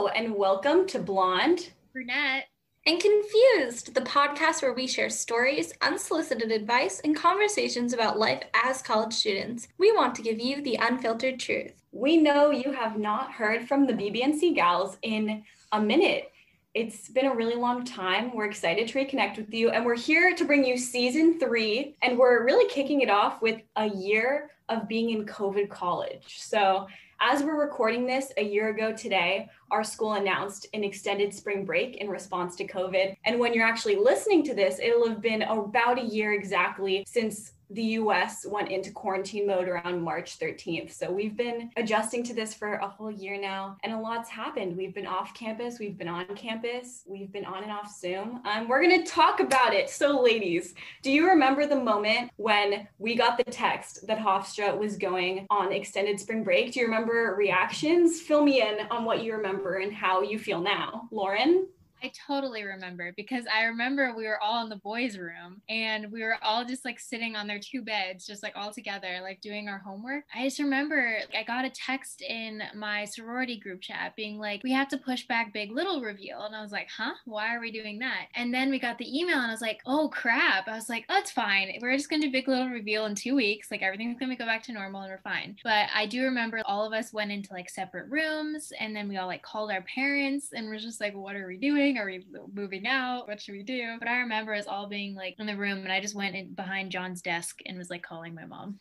Hello, and welcome to Blonde, Brunette, and Confused, the podcast where we share stories, unsolicited advice, and conversations about life as college students. We want to give you the unfiltered truth. We know you have not heard from the BBNC gals in a minute. It's been a really long time. We're excited to reconnect with you, and we're here to bring you season three. And we're really kicking it off with a year of being in COVID college. So, as we're recording this a year ago today, our school announced an extended spring break in response to COVID. And when you're actually listening to this, it'll have been about a year exactly since the US went into quarantine mode around March 13th. So we've been adjusting to this for a whole year now, and a lot's happened. We've been off campus, we've been on campus, we've been on and off Zoom. Um, we're gonna talk about it. So, ladies, do you remember the moment when we got the text that Hofstra was going on extended spring break? Do you remember reactions? Fill me in on what you remember and how you feel now. Lauren? I totally remember because I remember we were all in the boys' room and we were all just like sitting on their two beds, just like all together, like doing our homework. I just remember I got a text in my sorority group chat being like, we have to push back Big Little reveal. And I was like, huh? Why are we doing that? And then we got the email and I was like, oh crap. I was like, oh, it's fine. We're just going to do Big Little reveal in two weeks. Like everything's going to go back to normal and we're fine. But I do remember all of us went into like separate rooms and then we all like called our parents and we're just like, what are we doing? Are we moving out? What should we do? But I remember us all being like in the room, and I just went in behind John's desk and was like calling my mom.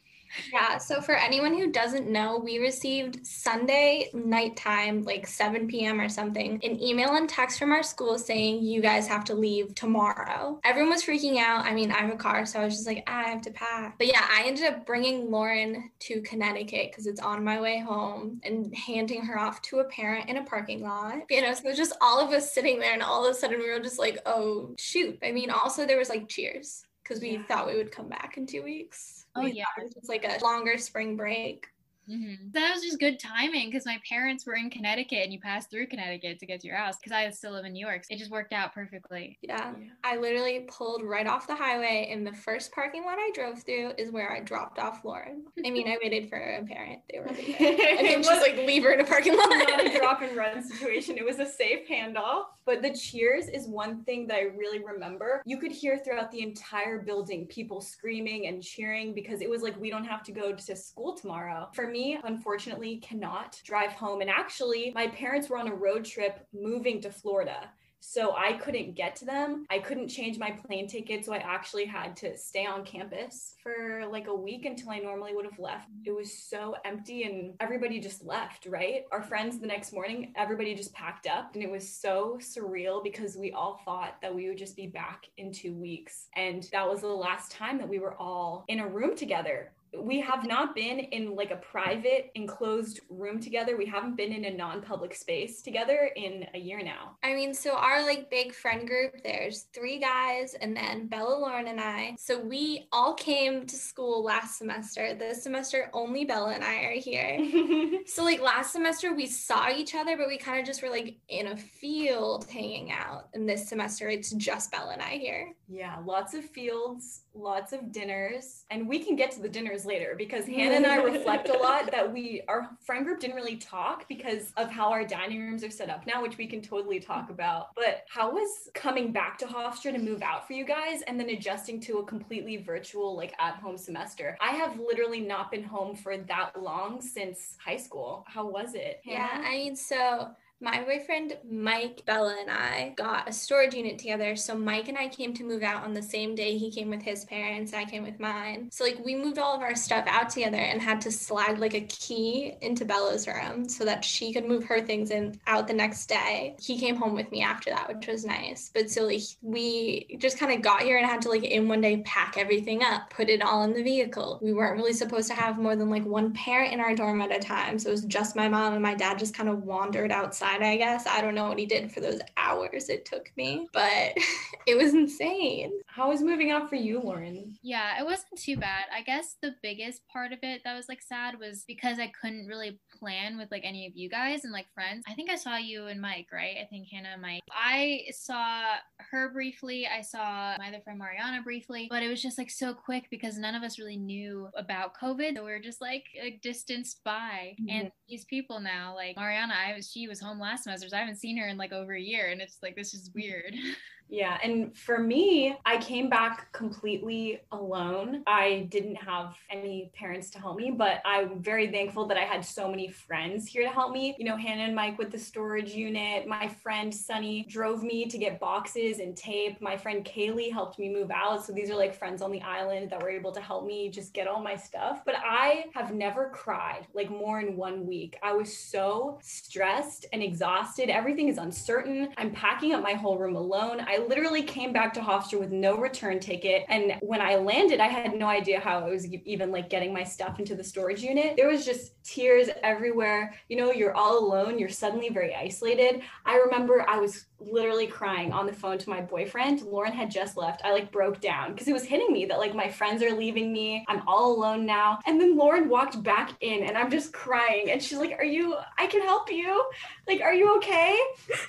Yeah. So for anyone who doesn't know, we received Sunday nighttime, like 7 p.m. or something, an email and text from our school saying you guys have to leave tomorrow. Everyone was freaking out. I mean, I have a car, so I was just like, ah, I have to pack. But yeah, I ended up bringing Lauren to Connecticut because it's on my way home and handing her off to a parent in a parking lot. You know, so it was just all of us sitting there, and all of a sudden we were just like, oh shoot. I mean, also there was like cheers because we yeah. thought we would come back in two weeks. Oh yeah, it's like a longer spring break. Mm-hmm. That was just good timing because my parents were in Connecticut and you passed through Connecticut to get to your house because I still live in New York. So it just worked out perfectly. Yeah. yeah. I literally pulled right off the highway and the first parking lot I drove through is where I dropped off Lauren. I mean, I waited for a parent. They were like, I didn't just like leave her in a parking lot. Not a drop and run situation. It was a safe handoff. But the cheers is one thing that I really remember. You could hear throughout the entire building people screaming and cheering because it was like, we don't have to go to school tomorrow. For me, me, unfortunately, cannot drive home. And actually, my parents were on a road trip moving to Florida. So I couldn't get to them. I couldn't change my plane ticket. So I actually had to stay on campus for like a week until I normally would have left. It was so empty and everybody just left, right? Our friends the next morning, everybody just packed up. And it was so surreal because we all thought that we would just be back in two weeks. And that was the last time that we were all in a room together we have not been in like a private enclosed room together. We haven't been in a non-public space together in a year now. I mean so our like big friend group there's three guys and then bella lauren and i. So we all came to school last semester. This semester only bella and i are here. So like last semester we saw each other but we kind of just were like in a field hanging out. And this semester it's just bella and i here. Yeah lots of fields lots of dinners. And we can get to the dinners later because hannah and i reflect a lot that we our friend group didn't really talk because of how our dining rooms are set up now which we can totally talk mm-hmm. about. But how was coming back to hofstra to move out for you guys and then adjusting to a completely virtual like at home semester? I have literally not been home for that long since high school. How was it hannah? yeah i mean so my boyfriend Mike, Bella, and I got a storage unit together. So Mike and I came to move out on the same day. He came with his parents, I came with mine. So like we moved all of our stuff out together and had to slide like a key into Bella's room so that she could move her things in out the next day. He came home with me after that, which was nice. But so like we just kind of got here and had to like in one day pack everything up, put it all in the vehicle. We weren't really supposed to have more than like one parent in our dorm at a time. So it was just my mom and my dad just kind of wandered outside I guess. I don't know what he did for those hours it took me, but it was insane. How was moving out for you, Lauren? Yeah, it wasn't too bad. I guess the biggest part of it that was like sad was because I couldn't really plan with like any of you guys and like friends. I think I saw you and Mike, right? I think Hannah and Mike. I saw her briefly. I saw my other friend Mariana briefly, but it was just like so quick because none of us really knew about COVID. So we were just like, like distanced by. Mm-hmm. And these people now, like Mariana, I was she was home last semester, so I haven't seen her in like over a year, and it's like this is weird. Yeah. And for me, I came back completely alone. I didn't have any parents to help me, but I'm very thankful that I had so many friends here to help me. You know, Hannah and Mike with the storage unit. My friend Sunny drove me to get boxes and tape. My friend Kaylee helped me move out. So these are like friends on the island that were able to help me just get all my stuff. But I have never cried like more in one week. I was so stressed and exhausted. Everything is uncertain. I'm packing up my whole room alone. I literally came back to Hofstra with no return ticket. And when I landed, I had no idea how I was even like getting my stuff into the storage unit. There was just tears everywhere. You know, you're all alone, you're suddenly very isolated. I remember I was literally crying on the phone to my boyfriend. Lauren had just left. I like broke down because it was hitting me that like my friends are leaving me. I'm all alone now. And then Lauren walked back in and I'm just crying. And she's like, Are you, I can help you? Like, are you okay?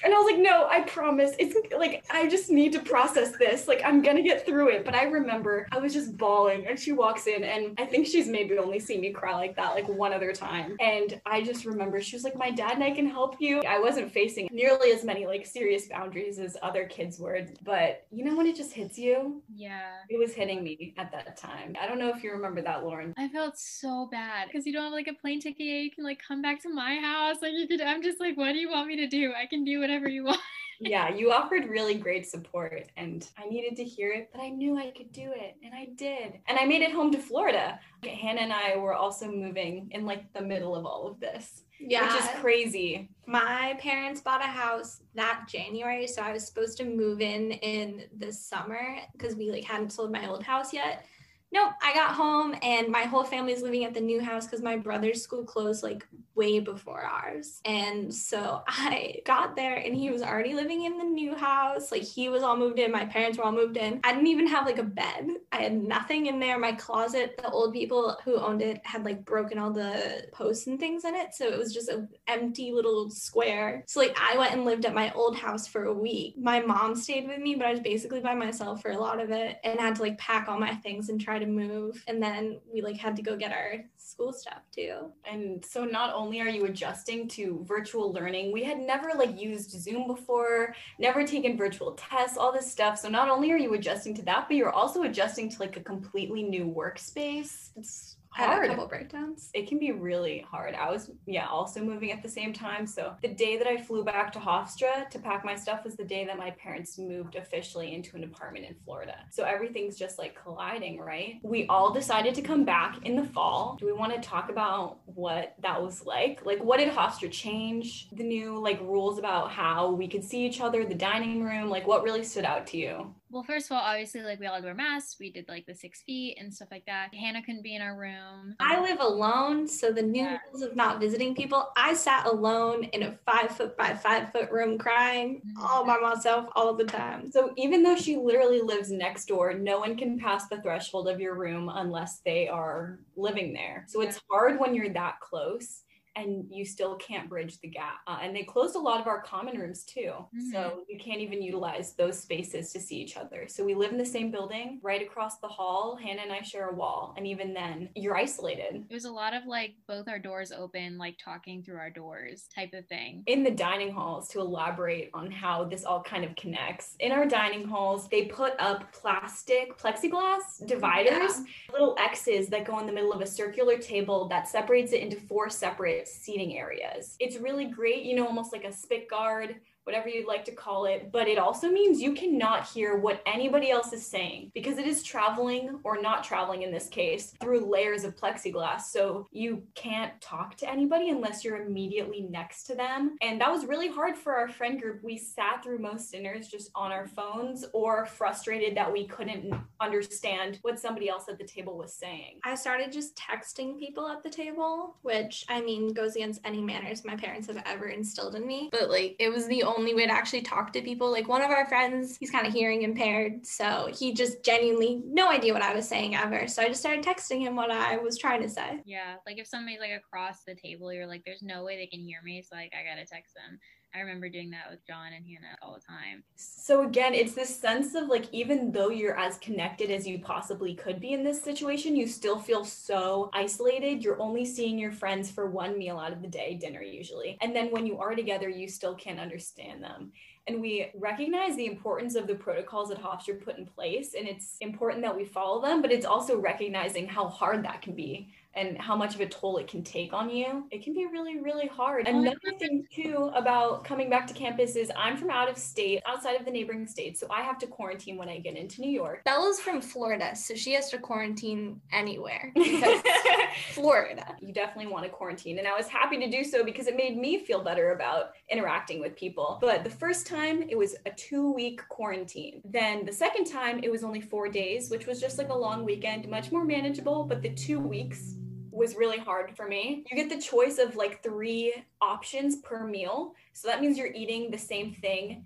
And I was like, No, I promise. It's like, I just need to process this. Like, I'm gonna get through it. But I remember I was just bawling and she walks in and I think she's maybe only seen me cry like that like one other time. And I just remember she was like, My dad and I can help you. I wasn't facing nearly as many like serious boundaries as other kids were. But you know when it just hits you? Yeah. It was hitting me at that time. I don't know if you remember that, Lauren. I felt so bad because you don't have like a plane ticket. You can like come back to my house. Like you could. I'm just like, what do you want me to do? I can do whatever you want. yeah, you offered really great support and I needed to hear it, but I knew I could do it and I did. And I made it home to Florida. Hannah and I were also moving in like the middle of all of this. Yeah. Which is crazy. My parents bought a house that January, so I was supposed to move in in the summer because we like hadn't sold my old house yet nope, I got home and my whole family's living at the new house because my brother's school closed like way before ours. And so I got there and he was already living in the new house. Like he was all moved in, my parents were all moved in. I didn't even have like a bed. I had nothing in there. My closet, the old people who owned it had like broken all the posts and things in it. So it was just an empty little square. So like I went and lived at my old house for a week. My mom stayed with me, but I was basically by myself for a lot of it and had to like pack all my things and try to move and then we like had to go get our school stuff too. And so not only are you adjusting to virtual learning we had never like used zoom before never taken virtual tests all this stuff. So not only are you adjusting to that but you're also adjusting to like a completely new workspace. It's hard. a couple breakdowns. It can be really hard. I was, yeah, also moving at the same time. So the day that I flew back to Hofstra to pack my stuff was the day that my parents moved officially into an apartment in Florida. So everything's just like colliding, right? We all decided to come back in the fall. Do we want to talk about what that was like? Like, what did Hofstra change? The new like rules about how we could see each other, the dining room, like what really stood out to you? Well, first of all, obviously, like we all had to wear masks. We did like the six feet and stuff like that. Hannah couldn't be in our room. I live alone, so the new yeah. rules of not visiting people. I sat alone in a five foot by five foot room crying mm-hmm. all by myself all the time. So even though she literally lives next door, no one can pass the threshold of your room unless they are living there. So it's hard when you're that close and you still can't bridge the gap. Uh, and they closed a lot of our common rooms too. Mm-hmm. So you can't even utilize those spaces to see each other. So we live in the same building right across the hall. Hannah and I share a wall. And even then, you're isolated. It was a lot of like both our doors open, like talking through our doors type of thing. In the dining halls, to elaborate on how this all kind of connects, in our dining halls, they put up plastic plexiglass dividers, yeah. little X's that go in the middle of a circular table that separates it into four separate seating areas. It's really great, you know, almost like a spit guard whatever you'd like to call it. But it also means you cannot hear what anybody else is saying because it is traveling or not traveling in this case through layers of plexiglass. So you can't talk to anybody unless you're immediately next to them. And that was really hard for our friend group. We sat through most dinners just on our phones or frustrated that we couldn't understand what somebody else at the table was saying. I started just texting people at the table, which I mean goes against any manners my parents have ever instilled in me. But like it was the only way to actually talk to people. Like one of our friends, he's kind of hearing impaired. So he just genuinely no idea what I was saying ever. So I just started texting him what I was trying to say. Yeah. Like if somebody's like across the table, you're like, there's no way they can hear me. So like I gotta text them. I remember doing that with John and Hannah all the time. So again, it's this sense of like even though you're as connected as you possibly could be in this situation, you still feel so isolated. You're only seeing your friends for one meal out of the day, dinner usually. And then when you are together, you still can't understand them and we recognize the importance of the protocols that Hofstra put in place and it's important that we follow them but it's also recognizing how hard that can be and how much of a toll it can take on you, it can be really, really hard. Another thing, too, about coming back to campus is I'm from out of state, outside of the neighboring states. So I have to quarantine when I get into New York. Bella's from Florida, so she has to quarantine anywhere. Florida. You definitely want to quarantine. And I was happy to do so because it made me feel better about interacting with people. But the first time, it was a two week quarantine. Then the second time, it was only four days, which was just like a long weekend, much more manageable. But the two weeks, was really hard for me. You get the choice of like three options per meal. So that means you're eating the same thing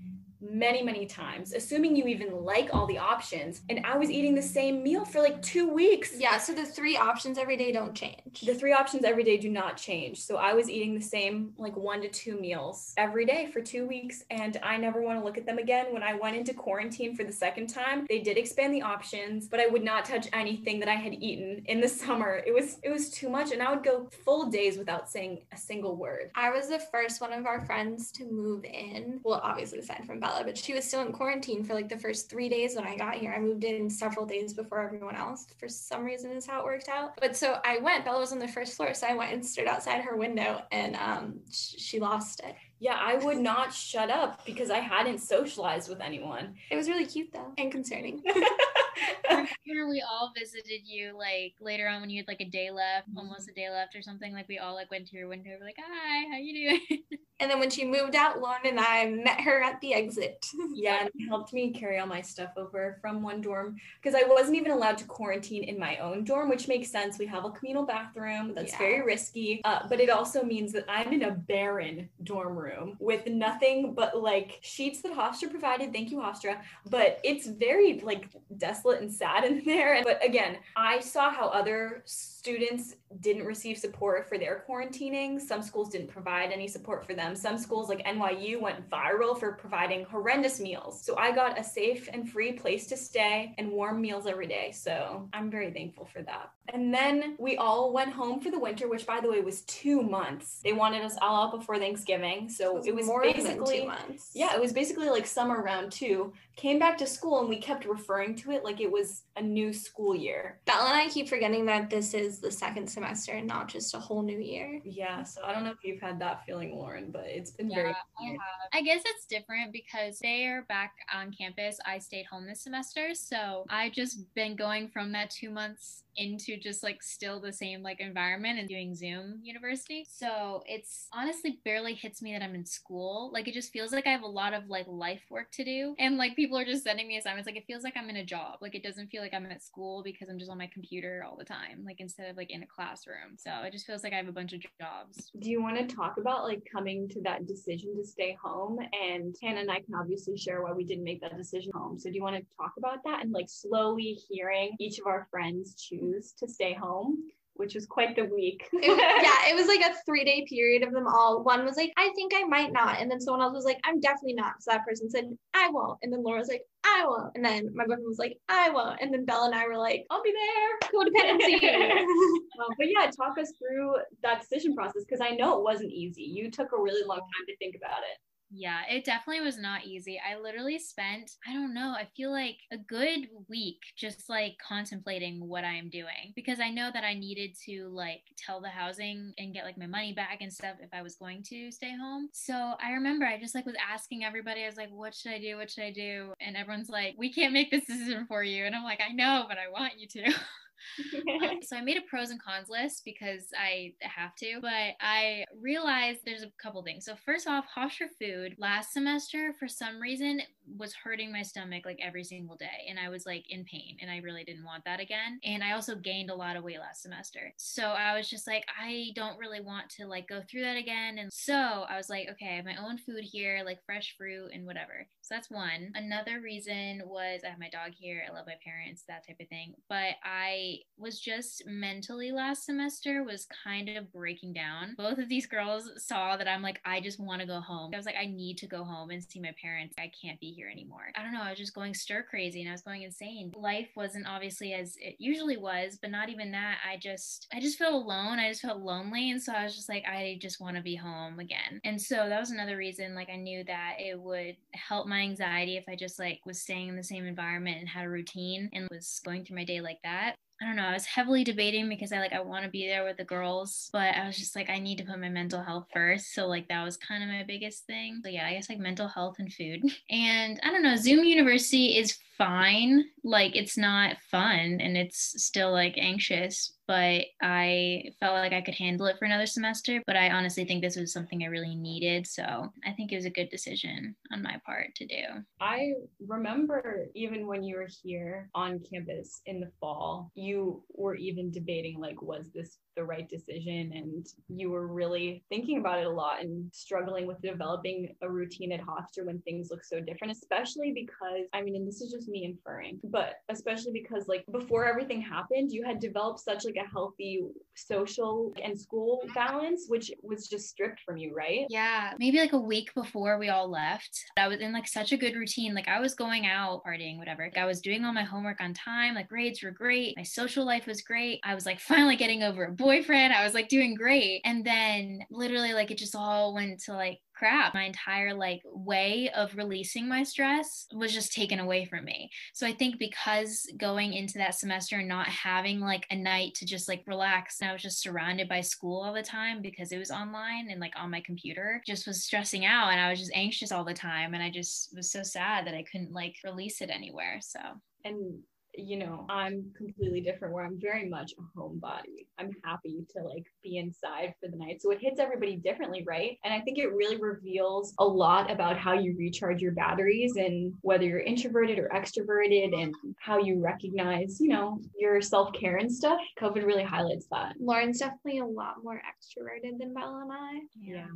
many, many times, assuming you even like all the options. And I was eating the same meal for like two weeks. Yeah, so the three options every day don't change. The three options every day do not change. So I was eating the same like one to two meals every day for two weeks, and I never want to look at them again. When I went into quarantine for the second time, they did expand the options, but I would not touch anything that I had eaten in the summer. It was it was too much, and I would go full days without saying a single word. I was the first one of our friends to move in. Well, obviously aside from Bella but she was still in quarantine for like the first three days when I got here. I moved in several days before everyone else. For some reason, is how it worked out. But so I went. Bella was on the first floor, so I went and stood outside her window, and um, sh- she lost it. Yeah, I would not shut up because I hadn't socialized with anyone. It was really cute though, and concerning. we all visited you like later on when you had like a day left, almost a day left or something. Like we all like went to your window, we're like, "Hi, how you doing?" And then when she moved out, Lauren and I met her at the exit. yeah, and helped me carry all my stuff over from one dorm because I wasn't even allowed to quarantine in my own dorm, which makes sense. We have a communal bathroom that's yeah. very risky, uh, but it also means that I'm in a barren dorm room with nothing but like sheets that Hofstra provided. Thank you, Hofstra. But it's very like desolate and sad in there. But again, I saw how other students didn't receive support for their quarantining. Some schools didn't provide any support for them. Some schools, like NYU, went viral for providing horrendous meals. So I got a safe and free place to stay and warm meals every day. So I'm very thankful for that. And then we all went home for the winter, which by the way was two months. They wanted us all out before Thanksgiving. So it was, it was basically two months. Yeah, it was basically like summer round two. Came back to school and we kept referring to it like it was a new school year. Bella and I keep forgetting that this is the second semester and not just a whole new year. Yeah, so I don't know if you've had that feeling, Lauren, but it's been yeah, very. I, have. I guess it's different because they are back on campus. I stayed home this semester, so I just been going from that two months into just like still the same like environment and doing Zoom university. So it's honestly barely hits me that I'm in school. Like it just feels like I have a lot of like life work to do. And like people are just sending me assignments. Like it feels like I'm in a job. Like it doesn't feel like I'm at school because I'm just on my computer all the time, like instead of like in a classroom. So it just feels like I have a bunch of jobs. Do you want to talk about like coming to that decision to stay home? And Hannah and I can obviously share why we didn't make that decision home. So do you want to talk about that and like slowly hearing each of our friends choose to stay home which was quite the week. it, yeah, it was like a three day period of them all. One was like, I think I might not. And then someone else was like, I'm definitely not. So that person said, I won't. And then Laura was like, I won't. And then my boyfriend was like, I won't. And then Bella and I were like, I'll be there. Codependency. um, but yeah, talk us through that decision process because I know it wasn't easy. You took a really long time to think about it. Yeah, it definitely was not easy. I literally spent, I don't know, I feel like a good week just like contemplating what I am doing because I know that I needed to like tell the housing and get like my money back and stuff if I was going to stay home. So I remember I just like was asking everybody, I was like, what should I do? What should I do? And everyone's like, we can't make this decision for you. And I'm like, I know, but I want you to. so I made a pros and cons list because I have to, but I realized there's a couple things. So first off, Hofstra food last semester for some reason was hurting my stomach like every single day and I was like in pain and I really didn't want that again. And I also gained a lot of weight last semester. So I was just like I don't really want to like go through that again. And so I was like okay, I have my own food here, like fresh fruit and whatever. So that's one. Another reason was I have my dog here. I love my parents, that type of thing. But I was just mentally last semester was kind of breaking down. Both of these girls saw that I'm like, I just want to go home. I was like, I need to go home and see my parents. I can't be here anymore. I don't know. I was just going stir crazy and I was going insane. Life wasn't obviously as it usually was, but not even that. I just, I just felt alone. I just felt lonely. And so I was just like, I just want to be home again. And so that was another reason, like, I knew that it would help my anxiety if I just like was staying in the same environment and had a routine and was going through my day like that. I don't know. I was heavily debating because I like I want to be there with the girls, but I was just like I need to put my mental health first. So like that was kind of my biggest thing. So yeah, I guess like mental health and food. And I don't know, Zoom University is fine. Like it's not fun and it's still like anxious, but I felt like I could handle it for another semester. But I honestly think this was something I really needed. So I think it was a good decision on my part to do. I remember even when you were here on campus in the fall, you were even debating like, was this the right decision and you were really thinking about it a lot and struggling with developing a routine at Hofstra when things look so different especially because I mean and this is just me inferring but especially because like before everything happened you had developed such like a healthy social and school balance which was just stripped from you right yeah maybe like a week before we all left I was in like such a good routine like I was going out partying whatever like, I was doing all my homework on time like grades were great my social life was great I was like finally getting over a boyfriend. I was like doing great. And then literally like it just all went to like crap. My entire like way of releasing my stress was just taken away from me. So I think because going into that semester and not having like a night to just like relax, and I was just surrounded by school all the time because it was online and like on my computer, just was stressing out and I was just anxious all the time. And I just was so sad that I couldn't like release it anywhere. So and you know, I'm completely different where I'm very much a homebody. I'm happy to like be inside for the night. So it hits everybody differently, right? And I think it really reveals a lot about how you recharge your batteries and whether you're introverted or extroverted and how you recognize, you know, your self care and stuff. COVID really highlights that. Lauren's definitely a lot more extroverted than Bella and I. Yeah.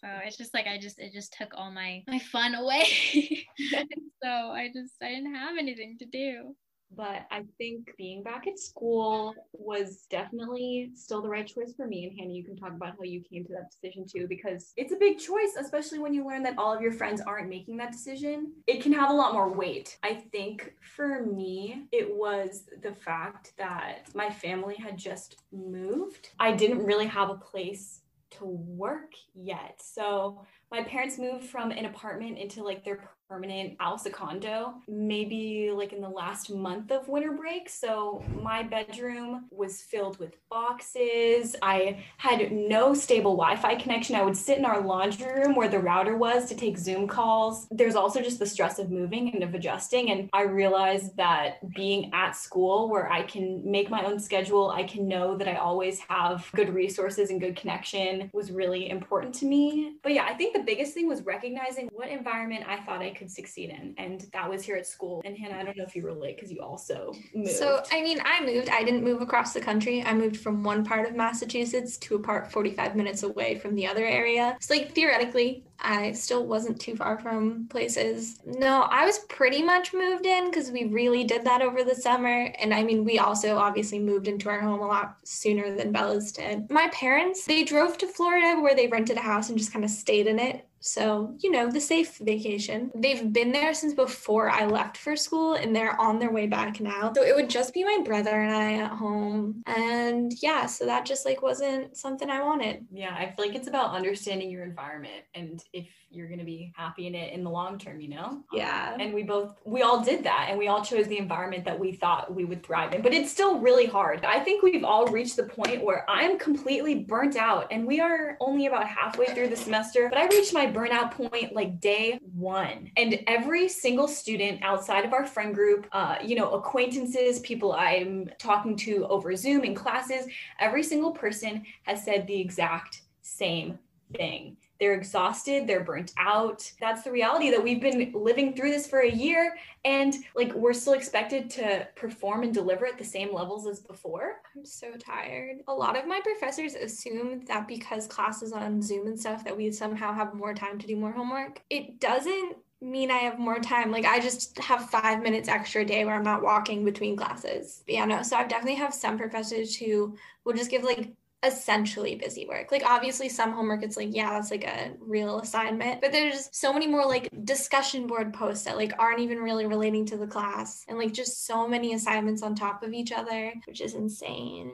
So it's just like I just it just took all my my fun away. so I just I didn't have anything to do but I think being back at school was definitely still the right choice for me. And Hannah, you can talk about how you came to that decision too, because it's a big choice, especially when you learn that all of your friends aren't making that decision. It can have a lot more weight. I think for me, it was the fact that my family had just moved. I didn't really have a place to work yet. So my parents moved from an apartment into like their permanent house, a condo, maybe like in the last month of winter break. So my bedroom was filled with boxes. I had no stable Wi Fi connection. I would sit in our laundry room where the router was to take Zoom calls. There's also just the stress of moving and of adjusting. And I realized that being at school where I can make my own schedule, I can know that I always have good resources and good connection was really important to me. But yeah, I think the biggest thing was recognizing what environment I thought I could succeed in. And that was here at school. And Hannah, I don't know if you relate because you also moved. So, I mean, I moved. I didn't move across the country. I moved from one part of Massachusetts to a part 45 minutes away from the other area. So, like, theoretically, I still wasn't too far from places. No, I was pretty much moved in because we really did that over the summer. And I mean, we also obviously moved into our home a lot sooner than Bella's did. My parents, they drove to Florida where they rented a house and just kind of stayed in it. So, you know, the safe vacation. They've been there since before I left for school and they're on their way back now. So it would just be my brother and I at home. And yeah, so that just like wasn't something I wanted. Yeah, I feel like it's about understanding your environment and if you're going to be happy in it in the long term, you know? Yeah. And we both, we all did that and we all chose the environment that we thought we would thrive in. But it's still really hard. I think we've all reached the point where I'm completely burnt out and we are only about halfway through the semester, but I reached my burnout point like day one. And every single student outside of our friend group, uh, you know, acquaintances, people I'm talking to over Zoom in classes, every single person has said the exact same thing. They're exhausted, they're burnt out. That's the reality that we've been living through this for a year and like we're still expected to perform and deliver at the same levels as before. I'm so tired. A lot of my professors assume that because classes on Zoom and stuff that we somehow have more time to do more homework. It doesn't mean I have more time. Like I just have five minutes extra a day where I'm not walking between classes. But yeah, no. So I definitely have some professors who will just give like essentially busy work. Like obviously some homework it's like yeah, that's like a real assignment, but there's so many more like discussion board posts that like aren't even really relating to the class and like just so many assignments on top of each other, which is insane.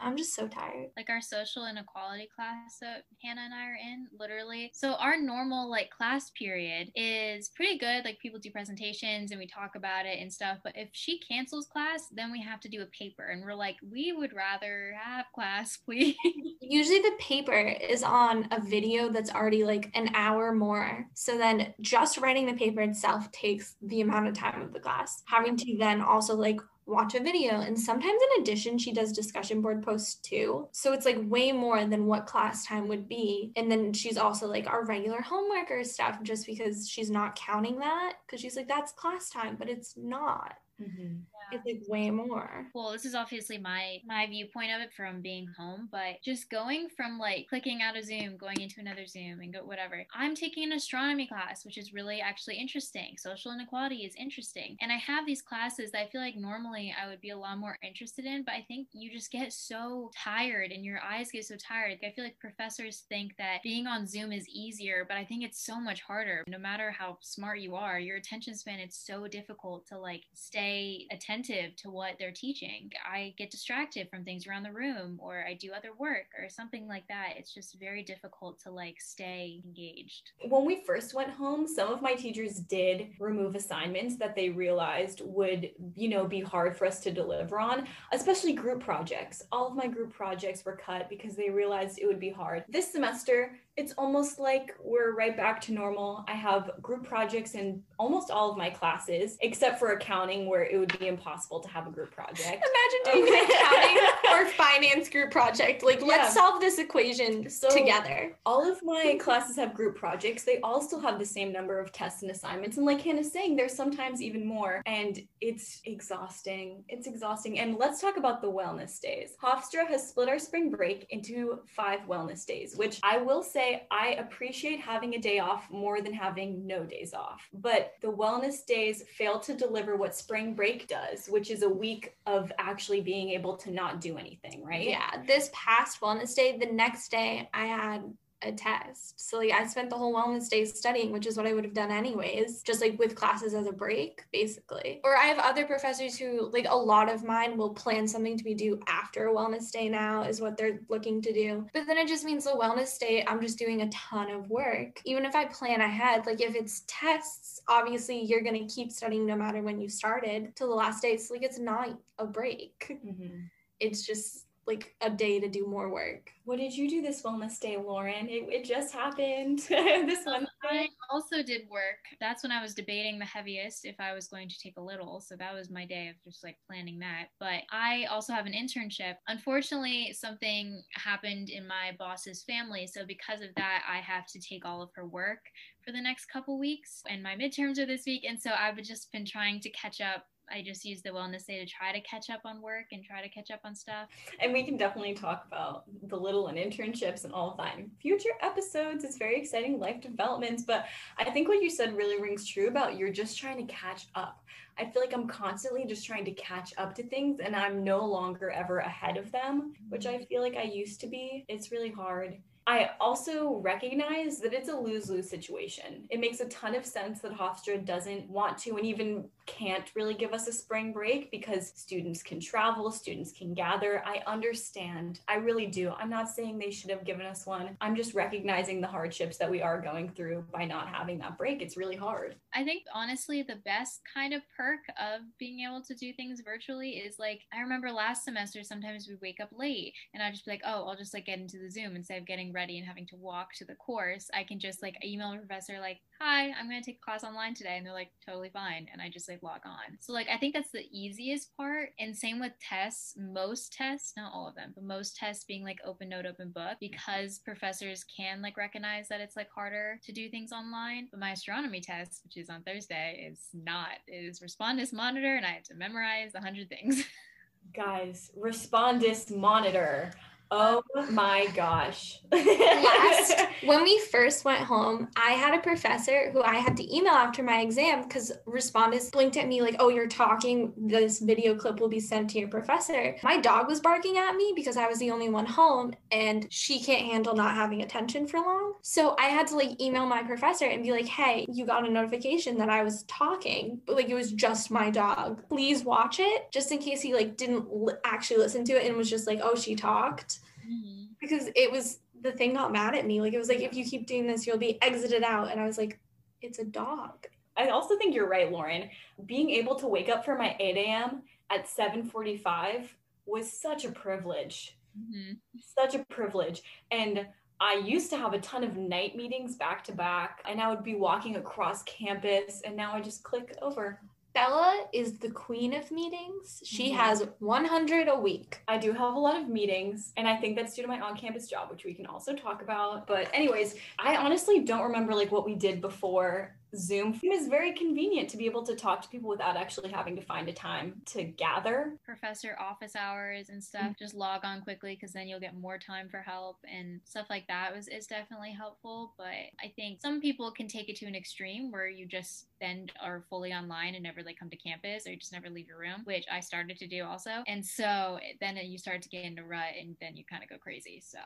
I'm just so tired. Like our social inequality class that Hannah and I are in, literally. So our normal like class period is pretty good. Like people do presentations and we talk about it and stuff. But if she cancels class, then we have to do a paper. And we're like, we would rather have class, please. Usually the paper is on a video that's already like an hour more. So then just writing the paper itself takes the amount of time of the class. Having to then also like watch a video. And sometimes, in addition, she does discussion board posts too. So it's like way more than what class time would be. And then she's also like our regular homework or stuff just because she's not counting that. Because she's like, that's class time, but it's not. Mm-hmm. It's like way more. Well, this is obviously my my viewpoint of it from being home, but just going from like clicking out of Zoom, going into another Zoom, and go whatever. I'm taking an astronomy class, which is really actually interesting. Social inequality is interesting, and I have these classes that I feel like normally I would be a lot more interested in, but I think you just get so tired and your eyes get so tired. I feel like professors think that being on Zoom is easier, but I think it's so much harder. No matter how smart you are, your attention span it's so difficult to like stay attentive attentive to what they're teaching. I get distracted from things around the room or I do other work or something like that. It's just very difficult to like stay engaged. When we first went home, some of my teachers did remove assignments that they realized would, you know, be hard for us to deliver on, especially group projects. All of my group projects were cut because they realized it would be hard. This semester, it's almost like we're right back to normal. I have group projects in almost all of my classes, except for accounting, where it would be impossible to have a group project. Imagine doing an accounting or finance group project. Like, yeah. let's solve this equation so together. All of my classes have group projects. They all still have the same number of tests and assignments. And like Hannah's saying, there's sometimes even more. And it's exhausting. It's exhausting. And let's talk about the wellness days. Hofstra has split our spring break into five wellness days, which I will say I appreciate having a day off more than having no days off. But the wellness days fail to deliver what spring break does, which is a week of actually being able to not do anything, right? Yeah. This past wellness day, the next day, I had a test. So like I spent the whole wellness day studying, which is what I would have done anyways, just like with classes as a break, basically. Or I have other professors who like a lot of mine will plan something to be due after a wellness day now is what they're looking to do. But then it just means the wellness day, I'm just doing a ton of work. Even if I plan ahead, like if it's tests, obviously you're gonna keep studying no matter when you started till the last day. So like it's not a break. Mm-hmm. It's just like a day to do more work. What did you do this wellness day, Lauren? It, it just happened this one. I also did work. That's when I was debating the heaviest if I was going to take a little. So that was my day of just like planning that. But I also have an internship. Unfortunately, something happened in my boss's family. So because of that, I have to take all of her work for the next couple weeks. And my midterms are this week. And so I've just been trying to catch up I just use the wellness day to try to catch up on work and try to catch up on stuff. And we can definitely talk about the little and internships and all of that in future episodes. It's very exciting life developments. But I think what you said really rings true about you're just trying to catch up. I feel like I'm constantly just trying to catch up to things and I'm no longer ever ahead of them, which I feel like I used to be. It's really hard. I also recognize that it's a lose lose situation. It makes a ton of sense that Hofstra doesn't want to and even can't really give us a spring break because students can travel, students can gather. I understand. I really do. I'm not saying they should have given us one. I'm just recognizing the hardships that we are going through by not having that break. It's really hard. I think honestly, the best kind of perk of being able to do things virtually is like, I remember last semester, sometimes we wake up late and I'd just be like, oh, I'll just like get into the Zoom instead of getting ready and having to walk to the course. I can just like email a professor, like, hi, I'm going to take a class online today. And they're like, totally fine. And I just like log on. So, like, I think that's the easiest part. And same with tests, most tests, not all of them, but most tests being like open note, open book, mm-hmm. because professors can like recognize that it's like harder to do things online. But my astronomy test, which is on Thursday, is not. It is Respondus Monitor, and I have to memorize 100 things. Guys, Respondus Monitor. Oh my gosh. Last, when we first went home, I had a professor who I had to email after my exam because Respondus blinked at me like, oh, you're talking. This video clip will be sent to your professor. My dog was barking at me because I was the only one home and she can't handle not having attention for long. So I had to like email my professor and be like, hey, you got a notification that I was talking, but like it was just my dog. Please watch it just in case he like didn't li- actually listen to it and was just like, oh, she talked Mm-hmm. because it was the thing got mad at me. Like it was like if you keep doing this, you'll be exited out. And I was like, it's a dog. I also think you're right, Lauren. Being able to wake up for my 8 a.m. at 7:45 was such a privilege. Mhm. Such a privilege. And I used to have a ton of night meetings back to back, and I would be walking across campus, and now I just click over. Bella is the queen of meetings. She Mhm. has 100 a week. I do have a lot of meetings, and I think that's due to my on-campus job, which we can also talk about. But anyways, I honestly don't remember like what we did before Zoom. is very convenient to be able to talk to people without actually having to find a time to gather. professor office hours and stuff mm-hmm. just log on quickly because then you'll get more time for help and stuff like that was is definitely helpful but i think some people can take it to an extreme where you just then are fully online and never like come to campus or you just never leave your room which i started to do also and so then you start to get into rut and then you kind of go crazy so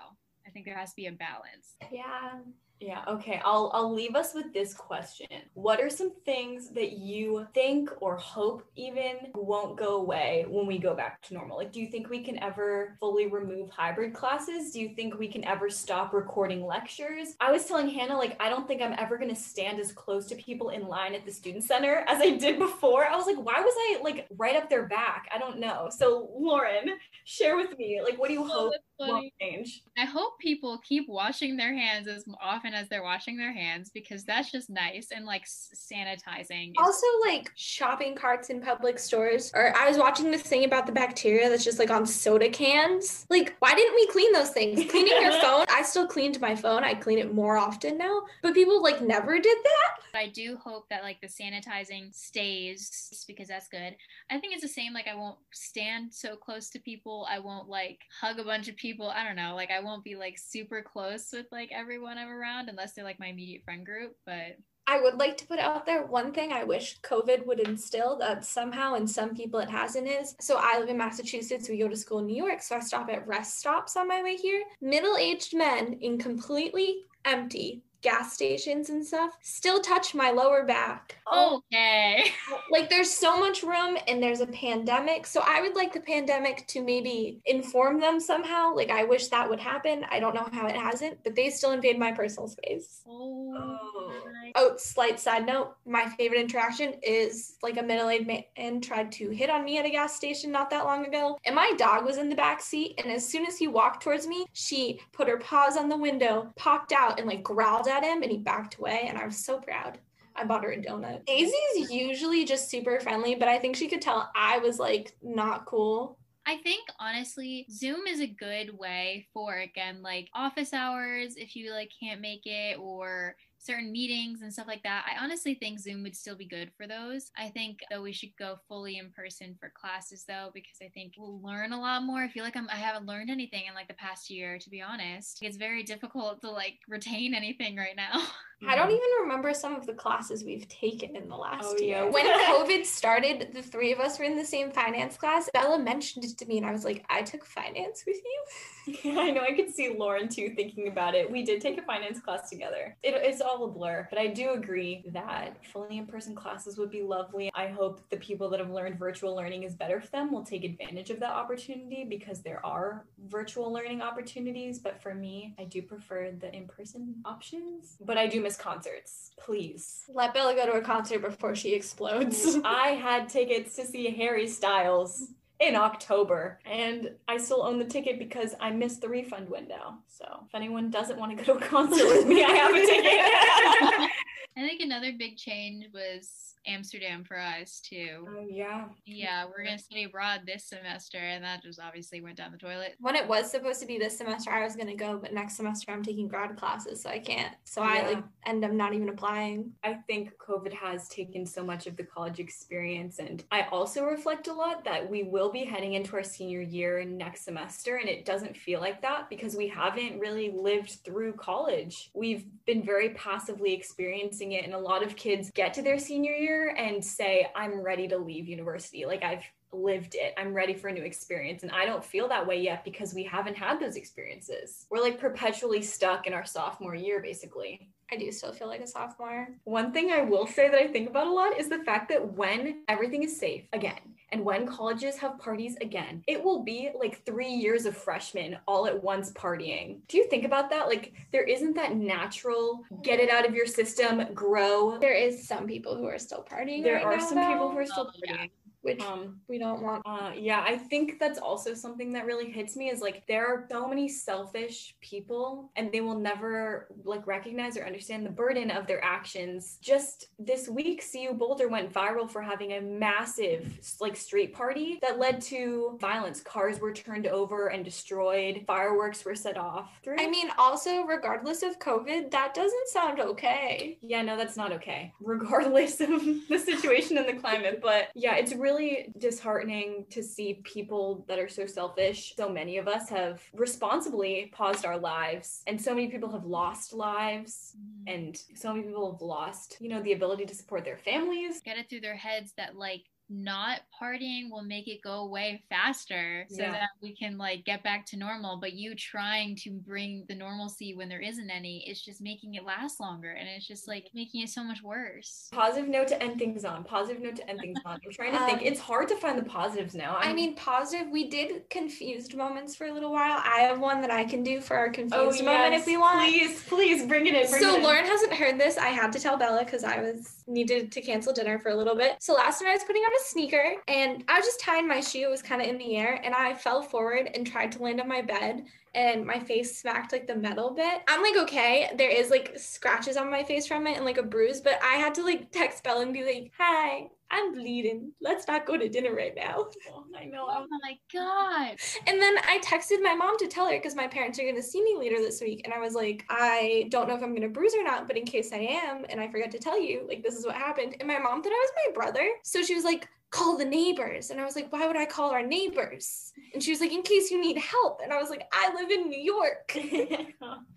i think there has to be a balance Yeah. Yeah, okay. I'll I'll leave us with this question. What are some things that you think or hope even won't go away when we go back to normal? Like do you think we can ever fully remove hybrid classes? Do you think we can ever stop recording lectures? I was telling Hannah like I don't think I'm ever going to stand as close to people in line at the student center as I did before. I was like why was I like right up their back? I don't know. So Lauren, share with me like what do you hope won't change? I hope people keep washing their hands as often as they're washing their hands because that's just nice and like sanitizing. Also, like shopping carts in public stores. Or I was watching this thing about the bacteria that's just like on soda cans. Like, why didn't we clean those things? Cleaning your phone. I still cleaned my phone. I clean it more often now. But people like never did that. I do hope that like the sanitizing stays because that's good. I think it's the same. Like I won't stand so close to people. I won't like hug a bunch of people. I don't know. Like I won't be like super close with like everyone I'm around unless they're like my immediate friend group. But I would like to put out there one thing I wish COVID would instill that somehow in some people it hasn't is. So I live in Massachusetts, we go to school in New York, so I stop at rest stops on my way here. Middle aged men in completely empty gas stations and stuff still touch my lower back. Oh. okay. Like there's so much room and there's a pandemic. So I would like the pandemic to maybe inform them somehow. Like I wish that would happen. I don't know how it hasn't, but they still invade my personal space. Oh. oh. Oh. Slight side note. My favorite interaction is like a middle-aged man tried to hit on me at a gas station not that long ago, and my dog was in the back seat. And as soon as he walked towards me, she put her paws on the window, popped out, and like growled at him, and he backed away. And I was so proud. I bought her a donut. Daisy's usually just super friendly, but I think she could tell I was like not cool. I think honestly, Zoom is a good way for again like office hours if you like can't make it or certain meetings and stuff like that. I honestly think Zoom would still be good for those. I think though we should go fully in person for classes though because I think we'll learn a lot more. I feel like I'm I haven't learned anything in like the past year to be honest. It's very difficult to like retain anything right now. I don't even remember some of the classes we've taken in the last Oh, year. yeah. When COVID started, the three of us were in the same finance class. Bella mentioned it to me, and I was like, I took finance with you. Yeah, I know. I could see Lauren too thinking about it. We did take a finance class together. It, it's all a blur. But I do agree that fully in person classes would be lovely. I hope the people that have learned virtual learning is better for them will take advantage of that opportunity because there are virtual learning opportunities. But for me, I do prefer the in person options. But I do miss concerts. Please. Let Bella go to a concert before she explodes. I had tickets to see Harry Styles in October. And I still own the ticket because I missed the refund window. So if anyone doesn't want to go to a concert with me, I have a ticket. I think another big change was Amsterdam for us too. Oh yeah. Yeah, we're gonna study abroad this semester, and that just obviously went down the toilet. When it was supposed to be this semester, I was gonna go, but next semester I'm taking grad classes, so I can't. So Yeah. I like end up not even applying. I think COVID has taken so much of the college experience. And I also reflect a lot that we will be heading into our senior year next semester. And it doesn't feel like that because we haven't really lived through college. We've been very passively experiencing it. And a lot of kids get to their senior year and say, I'm ready to leave university. Like I've lived it. I'm ready for a new experience. And I don't feel that way yet because we haven't had those experiences. We're like perpetually stuck in our sophomore year, basically. I do still feel like a sophomore. One thing I will say that I think about a lot is the fact that when everything is safe again, and when colleges have parties again, it will be like three years of freshmen all at once partying. Do you think about that? Like, there isn't that natural get it out of your system, grow. There is some people who are still partying. There right are now, some people who are still partying. yeah. Which Um, we don't want. uh, yeah, I think that's also something that really hits me is like there are so many selfish people and they will never like recognize or understand the burden of their actions. Just this week, CU Boulder went viral for having a massive like street party that led to violence. Cars were turned over and destroyed, fireworks were set off. I mean, also, regardless of COVID, that doesn't sound okay. Yeah, no, that's not okay, regardless of the situation and the climate. But yeah, it's really disheartening to see people that are so selfish. So many of us have responsibly paused our lives, and so many people have lost lives, mm-hmm. and so many people have lost, you know, the ability to support their families. Get it through their heads that like not partying will make it go away faster so Yeah. that we can like get back to normal but you trying to bring the normalcy when there isn't any it's just making it last longer and it's just like making it so much worse Positive note to end things on. Positive note to end things on. I'm trying to think. Um, It's hard to find the positives now. I I'm- mean, positive. We did confused moments for a little while. I have one that I can do for our confused oh moment yes, if we want. Please, please bring it in. Bring So it in. Lauren hasn't heard this. I had to tell Bella because I was needed to cancel dinner for a little bit. So last night I was putting on a sneaker and I was just tying my shoe. It was kind of in the air and I fell forward and tried to land on my bed and my face smacked like the metal bit. I'm like, okay, there is like scratches on my face from it and like a bruise, but I had to like text Bella and be like, hi, I'm bleeding. Let's not go to dinner right now. Oh, I know. oh my god And then I texted my mom to tell her because my parents are going to see me later this week. And I was like, I don't know if I'm going to bruise or not, but in case I am, and I forget to tell you, like, this is what happened. And my mom thought I was my brother. So she was like, call the neighbors. And I was like, why would I call our neighbors? And she was like, in case you need help. And I was like, I live in New York.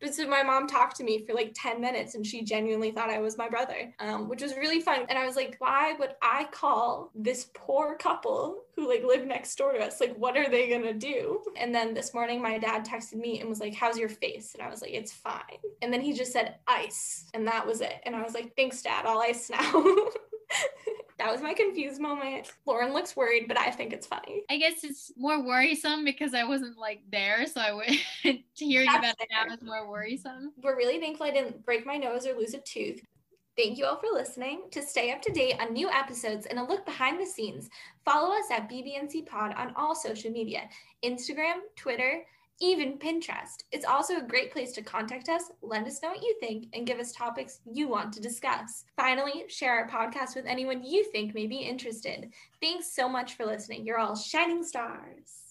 But so my mom talked to me for like 10 minutes and she genuinely thought I was my brother, um, which was really fun. And I was like, why would I call this poor couple who like live next door to us? Like, what are they gonna do? And then this morning, my dad texted me and was like, how's your face? And I was like, it's fine. And then he just said, ice. And that was it. And I was like, thanks, dad. I'll ice now. that was my confused moment. Lauren looks worried, but I think it's funny. i guess it's more worrisome because i wasn't like there so i would hearing That's about it now fair. is more worrisome We're really thankful I didn't break my nose or lose a tooth. Thank you all for listening. To stay up to date on new episodes and a look behind the scenes, follow us at BBNC Pod on all social media Instagram, Twitter, even Pinterest. It's also a great place to contact us, let us know what you think, and give us topics you want to discuss. Finally, share our podcast with anyone you think may be interested. Thanks so much for listening. You're all shining stars.